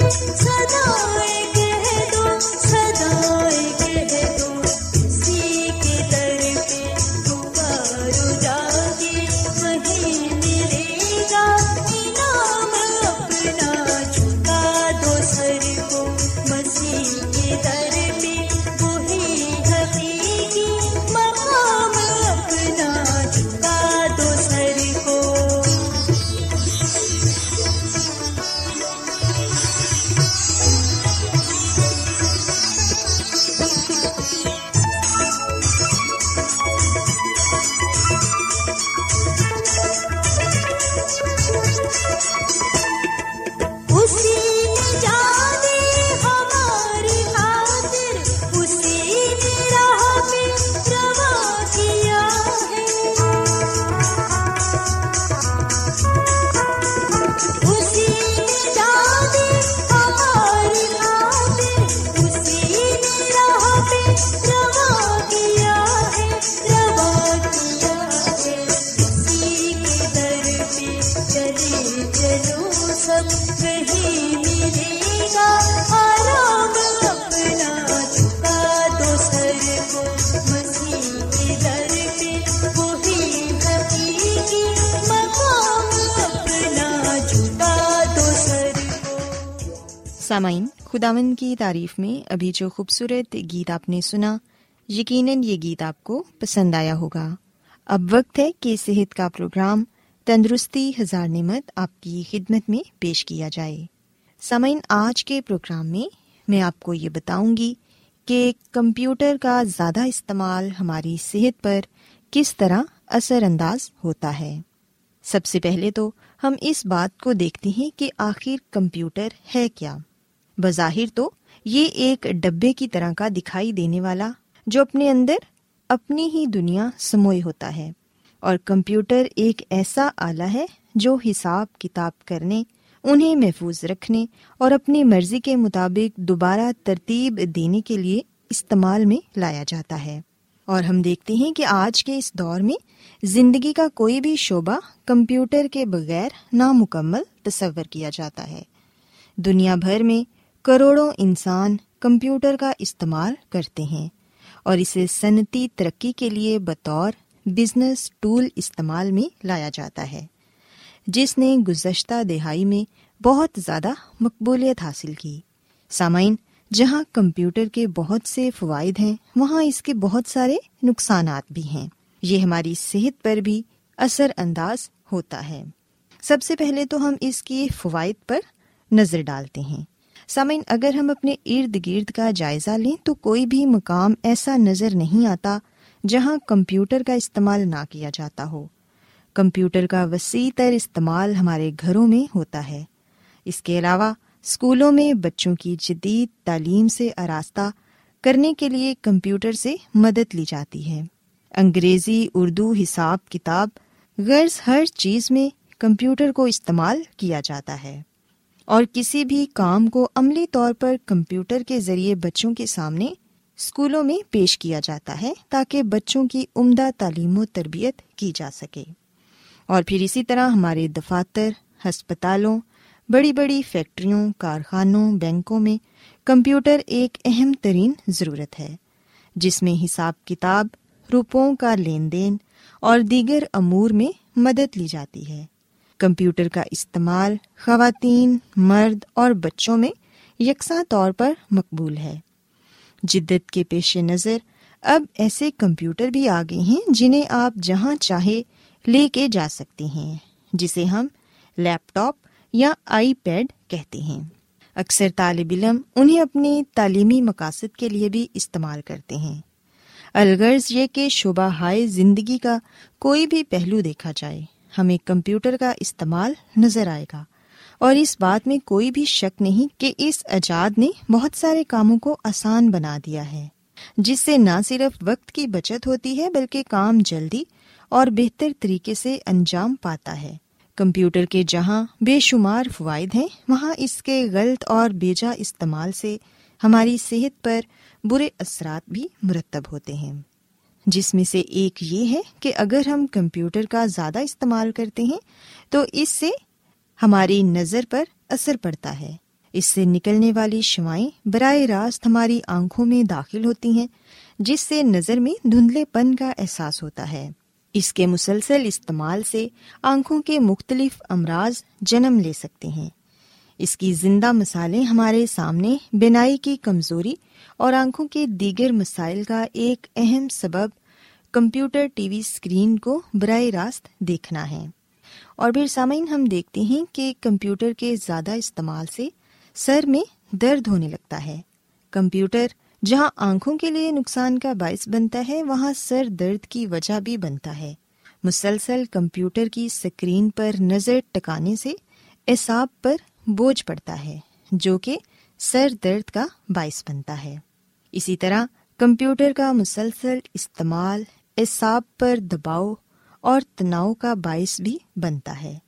سدائے سامعین خداون کی تعریف میں ابھی جو خوبصورت گیت آپ نے سنا، یقیناً یہ گیت آپ کو پسند آیا ہوگا۔ اب وقت ہے کہ صحت کا پروگرام تندرستی ہزار نعمت آپ کی خدمت میں پیش کیا جائے۔ سامعین، آج کے پروگرام میں میں آپ کو یہ بتاؤں گی کہ کمپیوٹر کا زیادہ استعمال ہماری صحت پر کس طرح اثر انداز ہوتا ہے۔ سب سے پہلے تو ہم اس بات کو دیکھتے ہیں کہ آخر کمپیوٹر ہے کیا۔ بظاہر تو یہ ایک ڈبے کی طرح کا دکھائی دینے والا جو اپنے اندر اپنی ہی دنیا سموئے ہوتا ہے اور کمپیوٹر ایک ایسا آلہ ہے جو حساب کتاب کرنے، انہیں محفوظ رکھنے اور اپنی مرضی کے مطابق دوبارہ ترتیب دینے کے لیے استعمال میں لایا جاتا ہے۔ اور ہم دیکھتے ہیں کہ آج کے اس دور میں زندگی کا کوئی بھی شعبہ کمپیوٹر کے بغیر نامکمل تصور کیا جاتا ہے۔ دنیا بھر میں کروڑوں انسان کمپیوٹر کا استعمال کرتے ہیں اور اسے صنعتی ترقی کے لیے بطور بزنس ٹول استعمال میں لایا جاتا ہے، جس نے گزشتہ دہائی میں بہت زیادہ مقبولیت حاصل کی۔ سامعین، جہاں کمپیوٹر کے بہت سے فوائد ہیں، وہاں اس کے بہت سارے نقصانات بھی ہیں۔ یہ ہماری صحت پر بھی اثر انداز ہوتا ہے۔ سب سے پہلے تو ہم اس کی فوائد پر نظر ڈالتے ہیں۔ سامعین، اگر ہم اپنے ارد گرد کا جائزہ لیں تو کوئی بھی مقام ایسا نظر نہیں آتا جہاں کمپیوٹر کا استعمال نہ کیا جاتا ہو۔ کمپیوٹر کا وسیع تر استعمال ہمارے گھروں میں ہوتا ہے۔ اس کے علاوہ اسکولوں میں بچوں کی جدید تعلیم سے آراستہ کرنے کے لیے کمپیوٹر سے مدد لی جاتی ہے۔ انگریزی، اردو، حساب، کتاب، غرض ہر چیز میں کمپیوٹر کو استعمال کیا جاتا ہے۔ اور کسی بھی کام کو عملی طور پر کمپیوٹر کے ذریعے بچوں کے سامنے اسکولوں میں پیش کیا جاتا ہے تاکہ بچوں کی عمدہ تعلیم و تربیت کی جا سکے۔ اور پھر اسی طرح ہمارے دفاتر، ہسپتالوں، بڑی بڑی فیکٹریوں، کارخانوں، بینکوں میں کمپیوٹر ایک اہم ترین ضرورت ہے، جس میں حساب کتاب، روپوں کا لین دین اور دیگر امور میں مدد لی جاتی ہے۔ کمپیوٹر کا استعمال خواتین، مرد اور بچوں میں یکساں طور پر مقبول ہے۔ جدت کے پیش نظر اب ایسے کمپیوٹر بھی آ گئے ہیں جنہیں آپ جہاں چاہے لے کے جا سکتے ہیں، جسے ہم لیپ ٹاپ یا آئی پیڈ کہتے ہیں۔ اکثر طالب علم انہیں اپنے تعلیمی مقاصد کے لیے بھی استعمال کرتے ہیں۔ الغرض یہ کہ شعبہ ہائے زندگی کا کوئی بھی پہلو دیکھا جائے۔ ہمیں کمپیوٹر کا استعمال نظر آئے گا۔ اور اس بات میں کوئی بھی شک نہیں کہ اس ایجاد نے بہت سارے کاموں کو آسان بنا دیا ہے، جس سے نہ صرف وقت کی بچت ہوتی ہے بلکہ کام جلدی اور بہتر طریقے سے انجام پاتا ہے۔ کمپیوٹر کے جہاں بے شمار فوائد ہیں، وہاں اس کے غلط اور بیجا استعمال سے ہماری صحت پر برے اثرات بھی مرتب ہوتے ہیں۔ جس میں سے ایک یہ ہے کہ اگر ہم کمپیوٹر کا زیادہ استعمال کرتے ہیں تو اس سے ہماری نظر پر اثر پڑتا ہے۔ اس سے نکلنے والی شوائیں براہ راست ہماری آنکھوں میں داخل ہوتی ہیں، جس سے نظر میں دھندلے پن کا احساس ہوتا ہے۔ اس کے مسلسل استعمال سے آنکھوں کے مختلف امراض جنم لے سکتے ہیں۔ اس کی زندہ مثالیں ہمارے سامنے بینائی کی کمزوری اور آنکھوں کے دیگر مسائل کا ایک اہم سبب کمپیوٹر ٹی وی اسکرین کو براہ راست دیکھنا ہے۔ اور پھر سامعین ہم دیکھتے ہیں کہ کمپیوٹر کے زیادہ استعمال سے سر میں درد ہونے لگتا ہے۔ کمپیوٹر جہاں آنکھوں کے لیے نقصان کا باعث بنتا ہے، وہاں سر درد کی وجہ بھی بنتا ہے۔ مسلسل کمپیوٹر کی اسکرین پر نظر ٹکانے سے اعصاب پر بوجھ پڑتا ہے، جو کہ سر درد کا باعث بنتا ہے۔ اسی طرح کمپیوٹر کا مسلسل استعمال اعصاب پر دباؤ اور تناؤ کا باعث بھی بنتا ہے،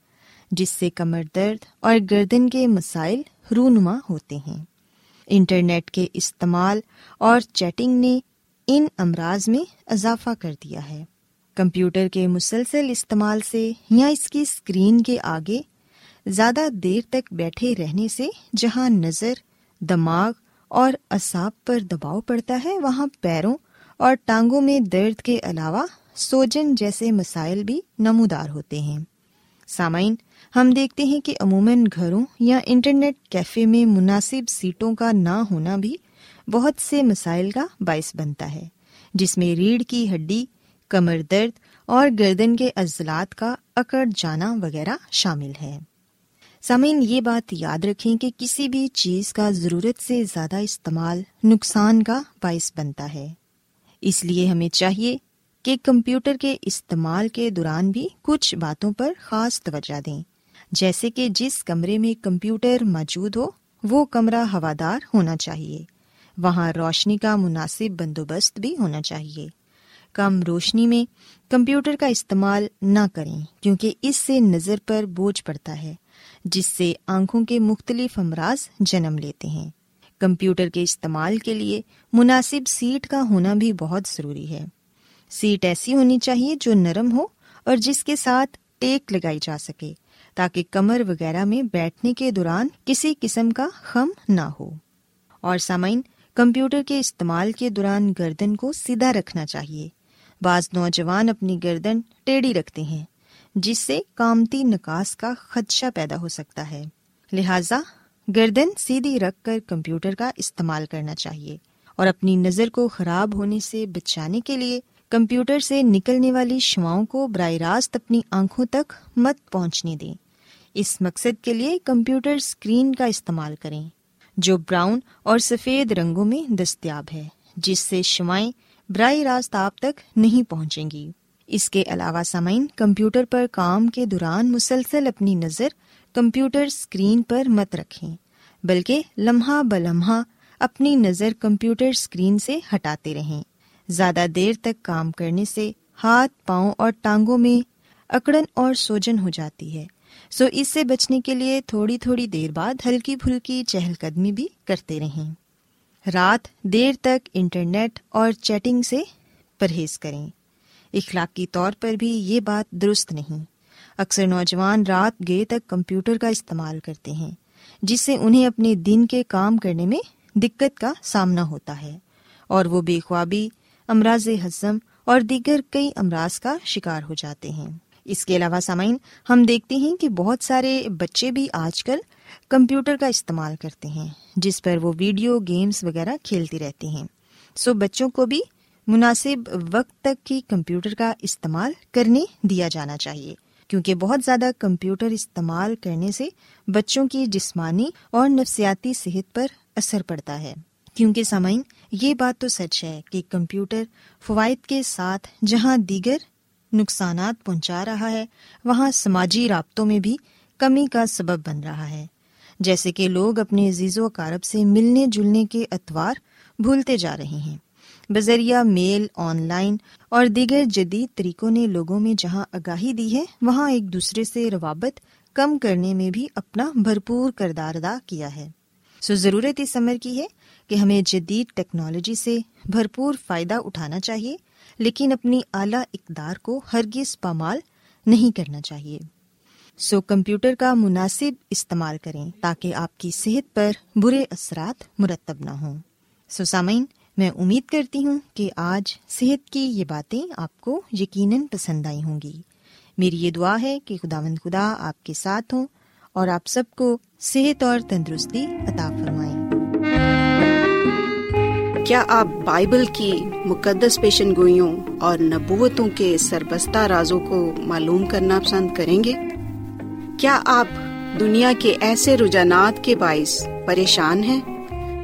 جس سے کمر درد اور گردن کے مسائل رونما ہوتے ہیں۔ انٹرنیٹ کے استعمال اور چیٹنگ نے ان امراض میں اضافہ کر دیا ہے۔ کمپیوٹر کے مسلسل استعمال سے یا اس کی اسکرین کے آگے زیادہ دیر تک بیٹھے رہنے سے جہاں نظر، دماغ اور اصاب پر دباؤ پڑتا ہے، وہاں پیروں اور ٹانگوں میں درد کے علاوہ سوجن جیسے مسائل بھی نمودار ہوتے ہیں۔ سامعین، ہم دیکھتے ہیں کہ عموماً گھروں یا انٹرنیٹ کیفے میں مناسب سیٹوں کا نہ ہونا بھی بہت سے مسائل کا باعث بنتا ہے، جس میں ریڑھ کی ہڈی، کمر درد اور گردن کے عضلات کا اکڑ جانا وغیرہ شامل ہے۔ سامعین، یہ بات یاد رکھیں کہ کسی بھی چیز کا ضرورت سے زیادہ استعمال نقصان کا باعث بنتا ہے۔ اس لیے ہمیں چاہیے کہ کمپیوٹر کے استعمال کے دوران بھی کچھ باتوں پر خاص توجہ دیں۔ جیسے کہ جس کمرے میں کمپیوٹر موجود ہو، وہ کمرہ ہوادار ہونا چاہیے۔ وہاں روشنی کا مناسب بندوبست بھی ہونا چاہیے۔ کم روشنی میں کمپیوٹر کا استعمال نہ کریں، کیونکہ اس سے نظر پر بوجھ پڑتا ہے۔ جس سے آنکھوں کے مختلف امراض جنم لیتے ہیں۔ کمپیوٹر کے استعمال کے لیے مناسب سیٹ کا ہونا بھی بہت ضروری ہے۔ سیٹ ایسی ہونی چاہیے جو نرم ہو اور جس کے ساتھ ٹیک لگائی جا سکے، تاکہ کمر وغیرہ میں بیٹھنے کے دوران کسی قسم کا خم نہ ہو۔ اور سامعین، کمپیوٹر کے استعمال کے دوران گردن کو سیدھا رکھنا چاہیے۔ بعض نوجوان اپنی گردن ٹیڑھی رکھتے ہیں۔ جس سے کامتی نکاس کا خدشہ پیدا ہو سکتا ہے۔ لہذا گردن سیدھی رکھ کر کمپیوٹر کا استعمال کرنا چاہیے اور اپنی نظر کو خراب ہونے سے بچانے کے لیے کمپیوٹر سے نکلنے والی شواؤں کو براہ راست اپنی آنکھوں تک مت پہنچنے دیں۔ اس مقصد کے لیے کمپیوٹر اسکرین کا استعمال کریں، جو براؤن اور سفید رنگوں میں دستیاب ہے، جس سے شوائیں براہ راست آپ تک نہیں پہنچیں گی۔ اس کے علاوہ سامعین، کمپیوٹر پر کام کے دوران مسلسل اپنی نظر کمپیوٹر اسکرین پر مت رکھیں، بلکہ لمحہ بلمحہ اپنی نظر کمپیوٹر اسکرین سے ہٹاتے رہیں۔ زیادہ دیر تک کام کرنے سے ہاتھ، پاؤں اور ٹانگوں میں اکڑن اور سوجن ہو جاتی ہے۔ سو اس سے بچنے کے لیے تھوڑی تھوڑی دیر بعد ہلکی پھلکی چہل قدمی بھی کرتے رہیں۔ رات دیر تک انٹرنیٹ اور چیٹنگ سے پرہیز کریں۔ اخلاقی طور پر بھی یہ بات درست نہیں۔ اکثر نوجوان رات گئے تک کمپیوٹر کا استعمال کرتے ہیں، جس سے انہیں اپنے دن کے کام کرنے میں دقت کا سامنا ہوتا ہے۔ اور وہ بے خوابی، امراض ہضم اور دیگر کئی امراض کا شکار ہو جاتے ہیں۔ اس کے علاوہ سامعین، ہم دیکھتے ہیں کہ بہت سارے بچے بھی آج کل کمپیوٹر کا استعمال کرتے ہیں، جس پر وہ ویڈیو گیمس وغیرہ کھیلتے رہتے ہیں۔ سو بچوں کو بھی مناسب وقت تک کی کمپیوٹر کا استعمال کرنے دیا جانا چاہیے، کیونکہ بہت زیادہ کمپیوٹر استعمال کرنے سے بچوں کی جسمانی اور نفسیاتی صحت پر اثر پڑتا ہے۔ کیونکہ سامعین، یہ بات تو سچ ہے کہ کمپیوٹر فوائد کے ساتھ جہاں دیگر نقصانات پہنچا رہا ہے، وہاں سماجی رابطوں میں بھی کمی کا سبب بن رہا ہے۔ جیسے کہ لوگ اپنے عزیز و کارب سے ملنے جلنے کے اتوار بھولتے جا رہے ہیں۔ بذریعہ میل آن لائن اور دیگر جدید طریقوں نے لوگوں میں جہاں آگاہی دی ہے، وہاں ایک دوسرے سے روابط کم کرنے میں بھی اپنا بھرپور کردار ادا کیا ہے۔ سو ضرورت اس عمر کی ہے کہ ہمیں جدید ٹیکنالوجی سے بھرپور فائدہ اٹھانا چاہیے، لیکن اپنی اعلیٰ اقدار کو ہرگز پامال نہیں کرنا چاہیے۔ سو کمپیوٹر کا مناسب استعمال کریں تاکہ آپ کی صحت پر برے اثرات مرتب نہ ہوں۔ سو سامعین میں امید کرتی ہوں کہ آج صحت کی یہ باتیں آپ کو یقیناً پسند آئی ہوں گی۔ میری یہ دعا ہے کہ خدا مند خدا آپ کے ساتھ ہوں اور آپ سب کو صحت اور تندرستی عطا فرمائیں کیا آپ بائبل کی مقدس پیشن گوئیوں اور نبوتوں کے سربستہ رازوں کو معلوم کرنا پسند کریں گے؟ کیا آپ دنیا کے ایسے رجحانات کے باعث پریشان ہیں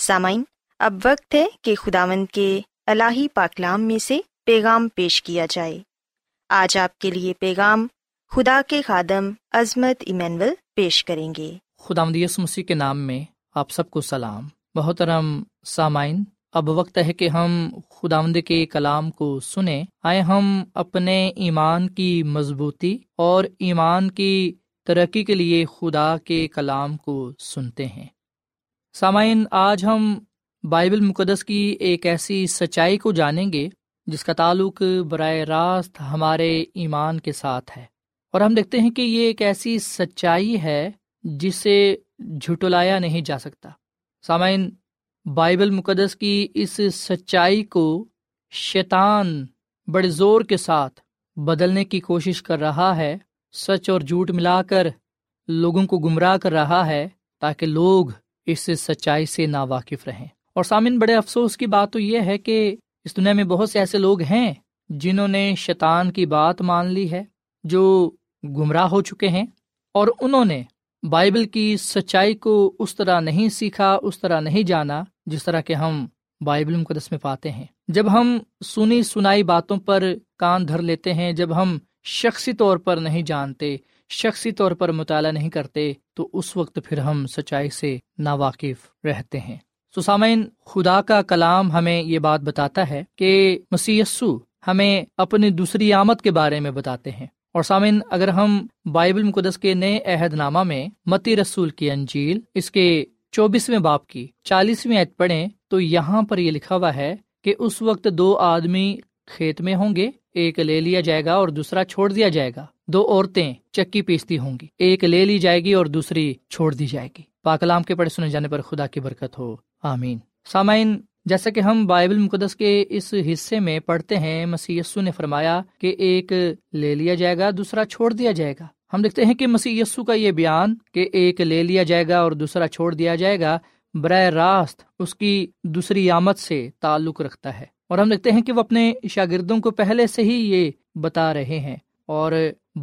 سامعین، اب وقت ہے کہ خداوند کے الہی پاکلام میں سے پیغام پیش کیا جائے۔ آج آپ کے لیے پیغام خدا کے خادم عظمت ایمینول پیش کریں گے۔ خدا مدیس مسیح کے نام میں آپ سب کو سلام۔ محترم سامعین، اب وقت ہے کہ ہم خداوند کے کلام کو سنیں۔ آئے ہم اپنے ایمان کی مضبوطی اور ایمان کی ترقی کے لیے خدا کے کلام کو سنتے ہیں۔ سامعین، آج ہم بائبل مقدس کی ایک ایسی سچائی کو جانیں گے، جس کا تعلق براہ راست ہمارے ایمان کے ساتھ ہے۔ اور ہم دیکھتے ہیں کہ یہ ایک ایسی سچائی ہے جسے جھٹلایا نہیں جا سکتا۔ سامعین، بائبل مقدس کی اس سچائی کو شیطان بڑے زور کے ساتھ بدلنے کی کوشش کر رہا ہے، سچ اور جھوٹ ملا کر لوگوں کو گمراہ کر رہا ہے تاکہ لوگ اس سچائی سے نا واقف رہیں۔ اور سامن بڑے افسوس کی بات تو یہ ہے کہ اس دنیا میں بہت سے ایسے لوگ ہیں جنہوں نے شیطان کی بات مان لی ہے جو گمراہ ہو چکے ہیں اور انہوں نے بائبل کی سچائی کو اس طرح نہیں سیکھا، اس طرح نہیں جانا جس طرح کہ ہم بائبل مقدس میں پاتے ہیں۔ جب ہم سنی سنائی باتوں پر کان دھر لیتے ہیں، جب ہم شخصی طور پر نہیں جانتے، شخصی طور پر مطالعہ نہیں کرتے تو اس وقت پھر ہم سچائی سے نا واقف رہتے ہیں۔ سسامین خدا کا کلام ہمیں یہ بات بتاتا ہے کہ مسیسو ہمیں اپنی دوسری آمد کے بارے میں بتاتے ہیں۔ اور سامن اگر ہم بائبل مقدس کے نئے عہد نامہ میں متی رسول کی انجیل، اس کے چوبیسویں باپ کی چالیسویں عید پڑھیں، تو یہاں پر یہ لکھا ہوا ہے کہ اس وقت دو آدمی کھیت میں ہوں گے، ایک لے لیا جائے گا اور دوسرا چھوڑ دیا جائے گا۔ دو عورتیں چکی پیستی ہوں گی۔ ایک لے لی جائے گی اور دوسری چھوڑ دی جائے گی۔ پاکلام کے پڑھے سنے جانے پر خدا کی برکت ہو۔ آمین۔ سامعین، جیسا کہ ہم بائبل مقدس کے اس حصے میں پڑھتے ہیں مسی نے فرمایا کہ ایک لے لیا جائے گا، دوسرا چھوڑ دیا جائے گا۔ ہم دیکھتے ہیں کہ مسی کا یہ بیان کہ ایک لے لیا جائے گا اور دوسرا چھوڑ دیا جائے گا، براہ راست اس کی دوسری آمد سے تعلق رکھتا ہے۔ اور ہم دیکھتے ہیں کہ وہ اپنے شاگردوں کو پہلے سے ہی یہ بتا رہے ہیں اور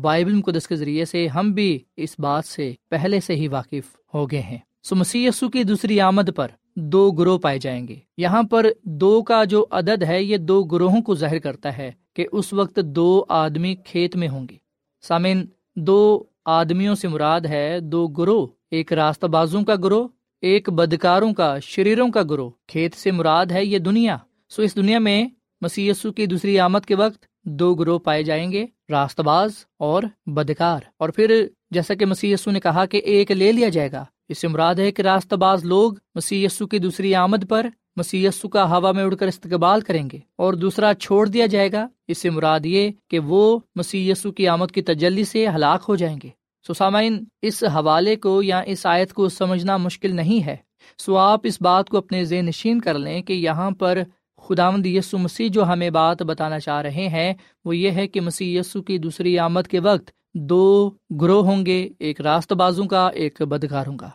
بائبل مقدس کے ذریعے سے ہم بھی اس بات سے پہلے سے ہی واقف ہو گئے ہیں۔ سو مسی کی دوسری آمد پر دو گروہ پائے جائیں گے۔ یہاں پر دو کا جو عدد ہے، یہ دو گروہوں کو ظاہر کرتا ہے کہ اس وقت دو آدمی کھیت میں ہوں گے۔ سامن دو آدمیوں سے مراد ہے دو گروہ، ایک راستہ بازوں کا گروہ، ایک بدکاروں کا، شریروں کا گروہ۔ کھیت سے مراد ہے یہ دنیا۔ سو اس دنیا میں مسی کی دوسری آمد کے وقت دو گروہ پائے جائیں گے راست باز اور بدکار۔ اور پھر جیسا کہ مسی نے کہا کہ ایک لے لیا جائے گا، اس سے مراد ہے کہ راست باز لوگ مسی کی دوسری آمد پر مسی کا ہوا میں اڑ کر استقبال کریں گے۔ اور دوسرا چھوڑ دیا جائے گا، اس سے مراد یہ کہ وہ مسی کی آمد کی تجلی سے ہلاک ہو جائیں گے۔ سو سامعین، اس حوالے کو یا اس آیت کو سمجھنا مشکل نہیں ہے۔ سو آپ اس بات کو اپنے ذہن نشین کر لیں کہ یہاں پر خدا یسو مسیح جو ہمیں بات بتانا چاہ رہے ہیں، وہ یہ ہے کہ مسیح یسو کی دوسری آمد کے وقت دو گروہ ہوں گے، ایک راست بازوں کا، ایک بدکاروں کا۔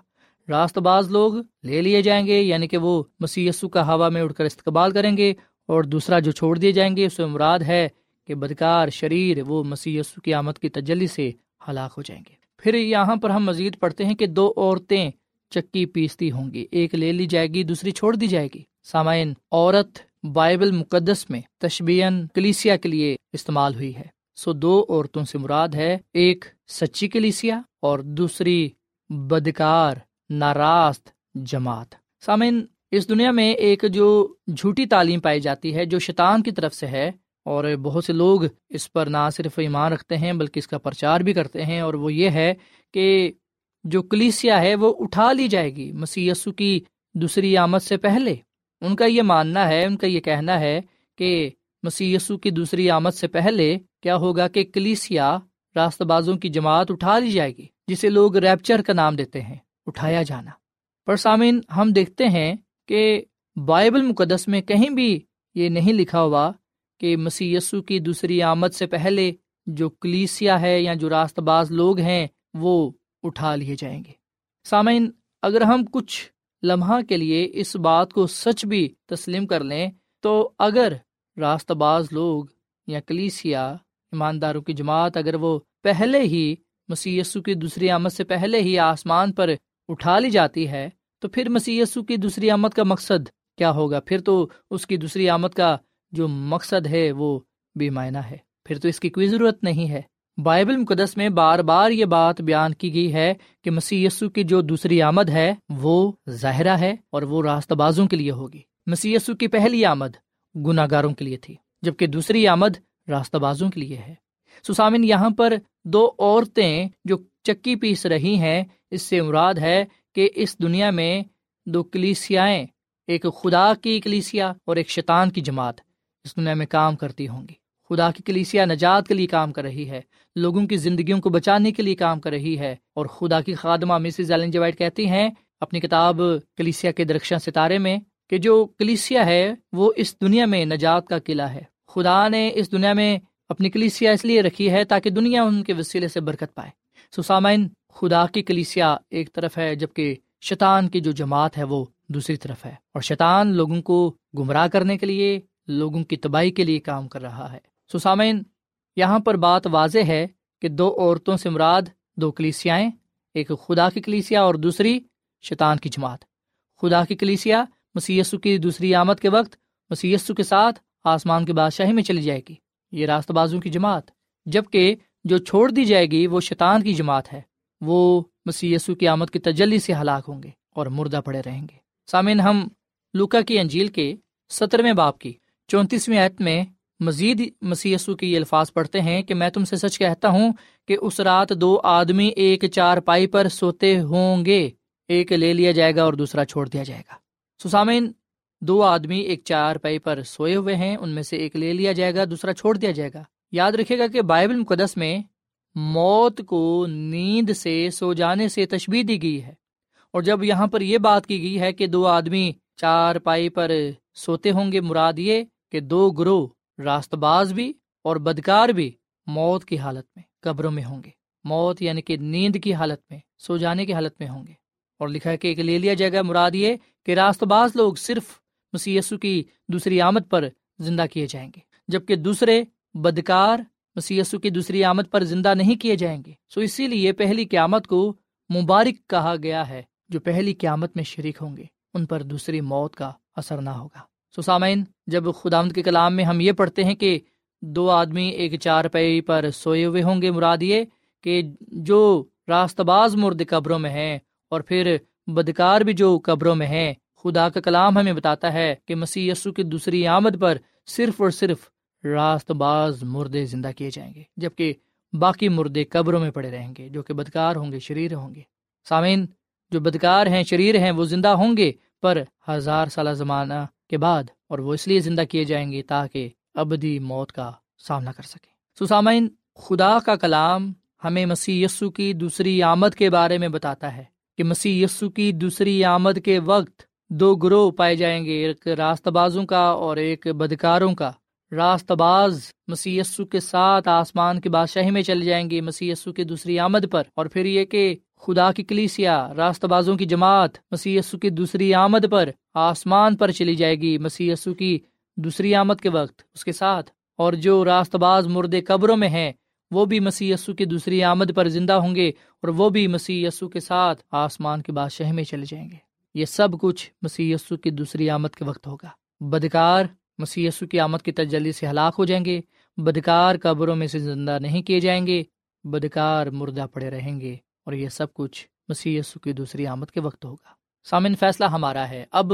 راست باز لوگ لے لیے جائیں گے یعنی کہ وہ مسی کا ہوا میں اڑ کر استقبال کریں گے، اور دوسرا جو چھوڑ دیے جائیں گے، اس میں مراد ہے کہ بدکار شریر وہ مسی کی آمد کی تجلی سے ہلاک ہو جائیں گے۔ پھر یہاں پر ہم مزید پڑھتے ہیں کہ دو عورتیں چکی پیستی ہوں گی، ایک لے لی جائے گی، دوسری چھوڑ دی جائے گی۔ سامعین، عورت بائبل مقدس میں تشبین کلیسیا کے لیے استعمال ہوئی ہے۔ سو دو عورتوں سے مراد ہے، ایک سچی کلیسیا اور دوسری بدکار ناراست جماعت۔ سامعین، اس دنیا میں ایک جو جھوٹی تعلیم پائی جاتی ہے، جو شیطان کی طرف سے ہے، اور بہت سے لوگ اس پر نہ صرف ایمان رکھتے ہیں، بلکہ اس کا پرچار بھی کرتے ہیں۔ اور وہ یہ ہے کہ جو کلیسیا ہے، وہ اٹھا لی جائے گی۔ مسی کی دوسری آمد سے پہلے۔ ان کا یہ ماننا ہے، ان کا یہ کہنا ہے کہ مسی کی دوسری آمد سے پہلے کیا ہوگا کہ کلیسیا راست بازوں کی جماعت اٹھا لی جائے گی، جسے لوگ ریپچر کا نام دیتے ہیں، اٹھایا جانا۔ پر سامعین، ہم دیکھتے ہیں کہ بائبل مقدس میں کہیں بھی یہ نہیں لکھا ہوا کہ مسی کی دوسری آمد سے پہلے جو کلیسیا ہے یا جو راست باز لوگ ہیں وہ اٹھا لیے جائیں گے۔ سامعین، اگر ہم کچھ لمحہ کے لیے اس بات کو سچ بھی تسلیم کر لیں، تو اگر راست باز لوگ یا کلیسیا ایمانداروں کی جماعت اگر وہ پہلے ہی مسی کی دوسری آمد سے پہلے ہی آسمان پر اٹھا لی جاتی ہے، تو پھر مسی کی دوسری آمد کا مقصد کیا ہوگا؟ پھر تو اس کی دوسری آمد کا جو مقصد ہے وہ بے معنی ہے۔ پھر تو اس کی کوئی ضرورت نہیں ہے۔ بائبل مقدس میں بار بار یہ بات بیان کی گئی ہے کہ مسی کی جو دوسری آمد ہے، وہ ظاہرہ ہے اور وہ راستہ بازوں کے لیے ہوگی۔ مسی کی پہلی آمد گناہ گاروں کے لیے تھی، جبکہ دوسری آمد راستہ بازوں کے لیے ہے۔ سسامن یہاں پر دو عورتیں جو چکی پیس رہی ہیں، اس سے مراد ہے کہ اس دنیا میں دو کلیسیائیں، ایک خدا کی کلیسیا اور ایک شیطان کی جماعت، اس دنیا میں کام کرتی ہوں گی۔ خدا کی کلیسیا نجات کے لیے کام کر رہی ہے، لوگوں کی زندگیوں کو بچانے کے لیے کام کر رہی ہے، اور خدا کی خادمہ مسز ایلن جوائٹ کہتی ہیں، اپنی کتاب کلیسیا کے درخشاں ستارے میں کہ جو کلیسیا ہے، وہ اس دنیا میں نجات کا قلعہ ہے۔ خدا نے اس دنیا میں اپنی کلیسیا اس لیے رکھی ہے تاکہ دنیا ان کے وسیلے سے برکت پائے۔ سسامین خدا کی کلیسیا ایک طرف ہے، جبکہ شیطان کی جو جماعت ہے، وہ دوسری طرف ہے۔ اور شیطان لوگوں کو گمراہ کرنے کے لیے، لوگوں کی تباہی کے لیے کام کر رہا ہے۔ سسامین یہاں پر بات واضح ہے کہ دو عورتوں سے مراد دو کلیسیائیں، ایک خدا کی کلیسیا اور دوسری شیطان کی جماعت۔ خدا کی کلیسیا مسیسو کی دوسری آمد کے وقت مسیسو کے ساتھ آسمان کے بادشاہی میں چلی جائے گی۔ یہ راست بازو کی جماعت، جبکہ جو چھوڑ دی جائے گی وہ شیطان کی جماعت ہے۔ وہ مسی کی آمد کی تجلی سے ہلاک ہوں گے اور مردہ پڑے رہیں گے۔ سامعین، ہم لوکا کی انجیل کے سترویں باپ کی چونتیسویں عت میں مزید مسی کے یہ الفاظ پڑھتے ہیں کہ میں تم سے سچ کہتا ہوں کہ اس رات دو آدمی ایک چار پائی پر سوتے ہوں گے۔ ایک لے لیا جائے گا اور دوسرا چھوڑ دیا جائے گا۔ سسامین دو آدمی ایک چار پائی پر سوئے ہوئے ہیں، ان میں سے ایک لے لیا جائے گا، دوسرا چھوڑ دیا جائے گا۔ یاد رکھے گا کہ بائبل مقدس میں موت کو نیند سے، سو جانے سے تشبیح دی گئی ہے۔ اور جب یہاں پر یہ بات کی گئی ہے کہ دو آدمی چار پائی پر سوتے ہوں گے، مراد یہ کہ دو گروہ راست باز بھی اور بدکار بھی موت کی حالت میں، قبروں میں ہوں گے۔ موت یعنی کہ نیند کی حالت میں، سو جانے کی حالت میں ہوں گے۔ اور لکھا ہے کہ ایک لے لیا جائے گا۔ مراد یہ کہ راست باز لوگ صرف مسی کی دوسری آمد پر زندہ کیے جائیں گے، جبکہ دوسرے بدکار مسی کی دوسری آمد پر زندہ نہیں کیے جائیں گے۔ سو اسی لیے پہلی قیامت کو مبارک کہا گیا ہے، جو پہلی قیامت میں شریک ہوں گے، ان پر دوسری موت کا اثر نہ ہوگا۔ سو سامعین، جب خدا کے کلام میں ہم یہ پڑھتے ہیں کہ دو آدمی ایک چار پی پر سوئے ہوئے ہوں گے، مراد یہ کہ جو راست باز مرد قبروں میں ہیں اور پھر بدکار بھی جو قبروں میں ہیں، خدا کا کلام ہمیں بتاتا ہے کہ مسیح یسو کی دوسری آمد پر صرف اور صرف راست باز مردے زندہ کیے جائیں گے، جبکہ باقی مردے قبروں میں پڑے رہیں گے، جو کہ بدکار ہوں گے، شریر ہوں گے۔ سامعین، جو بدکار ہیں، شریر ہیں، وہ زندہ ہوں گے پر ہزار سالہ زمانہ کے بعد اور وہ اس لیے زندہ کیے جائیں گے تاکہ ابدی موت کا سامنا کر سکے۔ سسامین خدا کا کلام ہمیں مسیح یسو کی دوسری آمد کے بارے میں بتاتا ہے کہ مسیح یسو کی دوسری آمد کے وقت دو گروہ پائے جائیں گے، ایک راست بازوں کا اور ایک بدکاروں کا۔ راست باز مسی کے ساتھ آسمان کی بادشاہی میں چل جائیں گے مسی کی دوسری آمد پر۔ اور پھر یہ کہ خدا کی کلیسیا راست بازوں کی جماعت مسی کی دوسری آمد پر آسمان پر چلی جائے گی مسی کی دوسری آمد کے وقت، اس کے ساتھ۔ اور جو راست باز مردے قبروں میں ہیں، وہ بھی مسی کی دوسری آمد پر زندہ ہوں گے، اور وہ بھی مسی کے ساتھ آسمان کی بادشاہی میں چلے جائیں گے۔ یہ سب کچھ مسی کی دوسری آمد کے وقت ہوگا۔ بدکار مسی کی آمد کی تجلی سے ہلاک ہو جائیں گے، بدکار قبروں میں سے زندہ نہیں کیے جائیں گے، بدکار مردہ پڑے رہیں گے۔ اور یہ سب کچھ مسی کی دوسری آمد کے وقت ہوگا۔ سامن فیصلہ ہمارا ہے۔ اب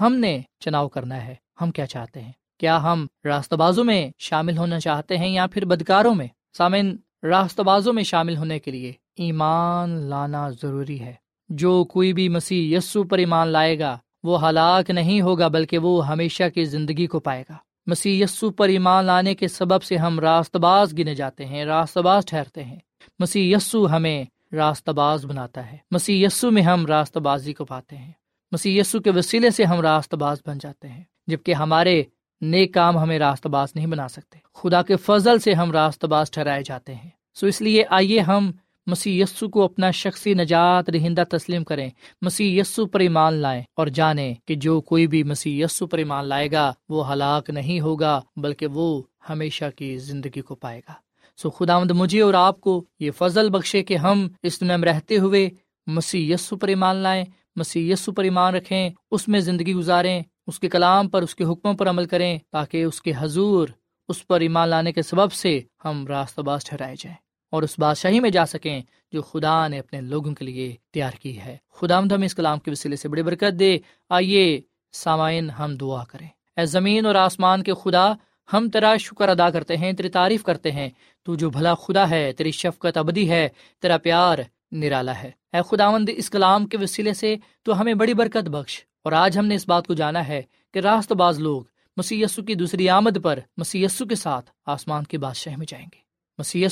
ہم نے چناؤ کرنا ہے۔ ہم کیا چاہتے ہیں؟ کیا ہم راست بازوں میں شامل ہونا چاہتے ہیں یا پھر بدکاروں میں؟ سامن راست بازوں میں شامل ہونے کے لیے ایمان لانا ضروری ہے۔ جو کوئی بھی مسیح یسو پر ایمان لائے گا، وہ ہلاک نہیں ہوگا، بلکہ وہ ہمیشہ کی زندگی کو پائے گا۔ مسیح یسو پر ایمان لانے کے سبب سے ہم راست باز گنے جاتے ہیں راست باز ٹھہرتے ہیں۔ مسیح یسو ہمیں راست باز بناتا ہے۔ مسیح یسو میں ہم راست بازی کو پاتے ہیں۔ مسیح یسو کے وسیلے سے ہم راست باز بن جاتے ہیں، جبکہ ہمارے نیک کام ہمیں راست باز نہیں بنا سکتے۔ خدا کے فضل سے ہم راست باز ٹھہرائے جاتے ہیں۔ سو اس لیے آئیے ہم مسیح یسو کو اپنا شخصی نجات رہندہ تسلیم کریں۔ مسیح یسو پر ایمان لائیں اور جانیں کہ جو کوئی بھی مسیح یسو پر ایمان لائے گا، وہ ہلاک نہیں ہوگا، بلکہ وہ ہمیشہ کی زندگی کو پائے گا۔ سو خدا مد مجھے اور آپ کو یہ فضل بخشے کہ ہم اس دنیا میں رہتے ہوئے مسیح یسو پر ایمان لائیں، مسیح یسو پر ایمان رکھیں، اس میں زندگی گزاریں، اس کے کلام پر، اس کے حکموں پر عمل کریں تاکہ اس کے حضور اس پر ایمان لانے کے سبب سے ہم راستہ باز ٹھہرائے جائیں اور اس بادشاہی میں جا سکیں جو خدا نے اپنے لوگوں کے لیے تیار کی ہے۔ خدا ہم اس کلام کے وسیلے سے بڑی برکت دے۔ آئیے سامعین ہم دعا کریں۔ اے زمین اور آسمان کے خدا ہم تیرا شکر ادا کرتے ہیں، تیری تعریف کرتے ہیں۔ تو جو بھلا خدا ہے، تیری شفقت ابدی ہے، تیرا پیار نرالا ہے۔ اے خداوند، اس کلام کے وسیلے سے تو ہمیں بڑی برکت بخش۔ اور آج ہم نے اس بات کو جانا ہے کہ راست باز لوگ مسی کی دوسری آمد پر مسی کے ساتھ آسمان کے بادشاہ میں جائیں گے۔ مسی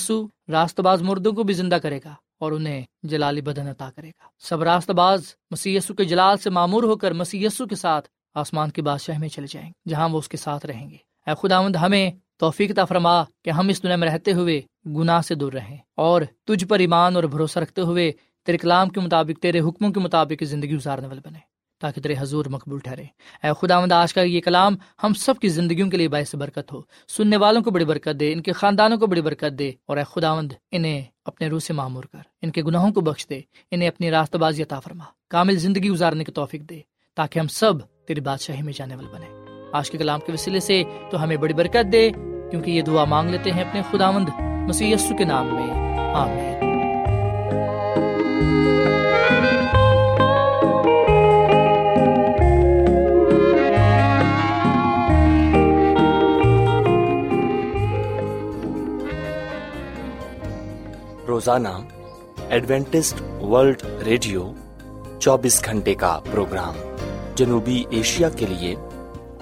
راست باز مردوں کو بھی زندہ کرے گا اور انہیں جلالی بدن عطا کرے گا۔ سب راست باز مسی کے جلال سے معمور ہو کر مسی کے ساتھ آسمان کے بادشاہ میں چلے جائیں گے، جہاں وہ اس کے ساتھ رہیں گے۔ اے خداوند ہمیں توفیق فرما کہ ہم اس دنیا میں رہتے ہوئے گناہ سے دور رہیں اور تجھ پر ایمان اور بھروسہ رکھتے ہوئے تیرے کلام کے مطابق، تیرے حکموں کے مطابق زندگی گزارنے والے بنے، تاکہ تیرے حضور مقبول ٹھہرے۔ اے خدا مند آج کا یہ کلام ہم سب کی زندگیوں کے لیے باعث برکت ہو۔ سننے والوں کو بڑی برکت دے، ان کے خاندانوں کو بڑی برکت دے اور اے خدا مند انہیں اپنے روح سے معمور کر، ان کے گناہوں کو بخش دے، انہیں اپنی راستہ بازی عطا فرما۔ کامل زندگی گزارنے کی توفیق دے، تاکہ ہم سب تیری بادشاہی میں جانے والے بنے۔ آج کے کلام کے وسیلے سے تو ہمیں بڑی برکت دے، کیونکہ یہ دعا مانگ لیتے ہیں اپنے خدا مند مسی کے نام میں۔ آمین۔ روزانہ ایڈوینٹسٹ ورلڈ ریڈیو چوبیس گھنٹے کا پروگرام جنوبی ایشیا کے لیے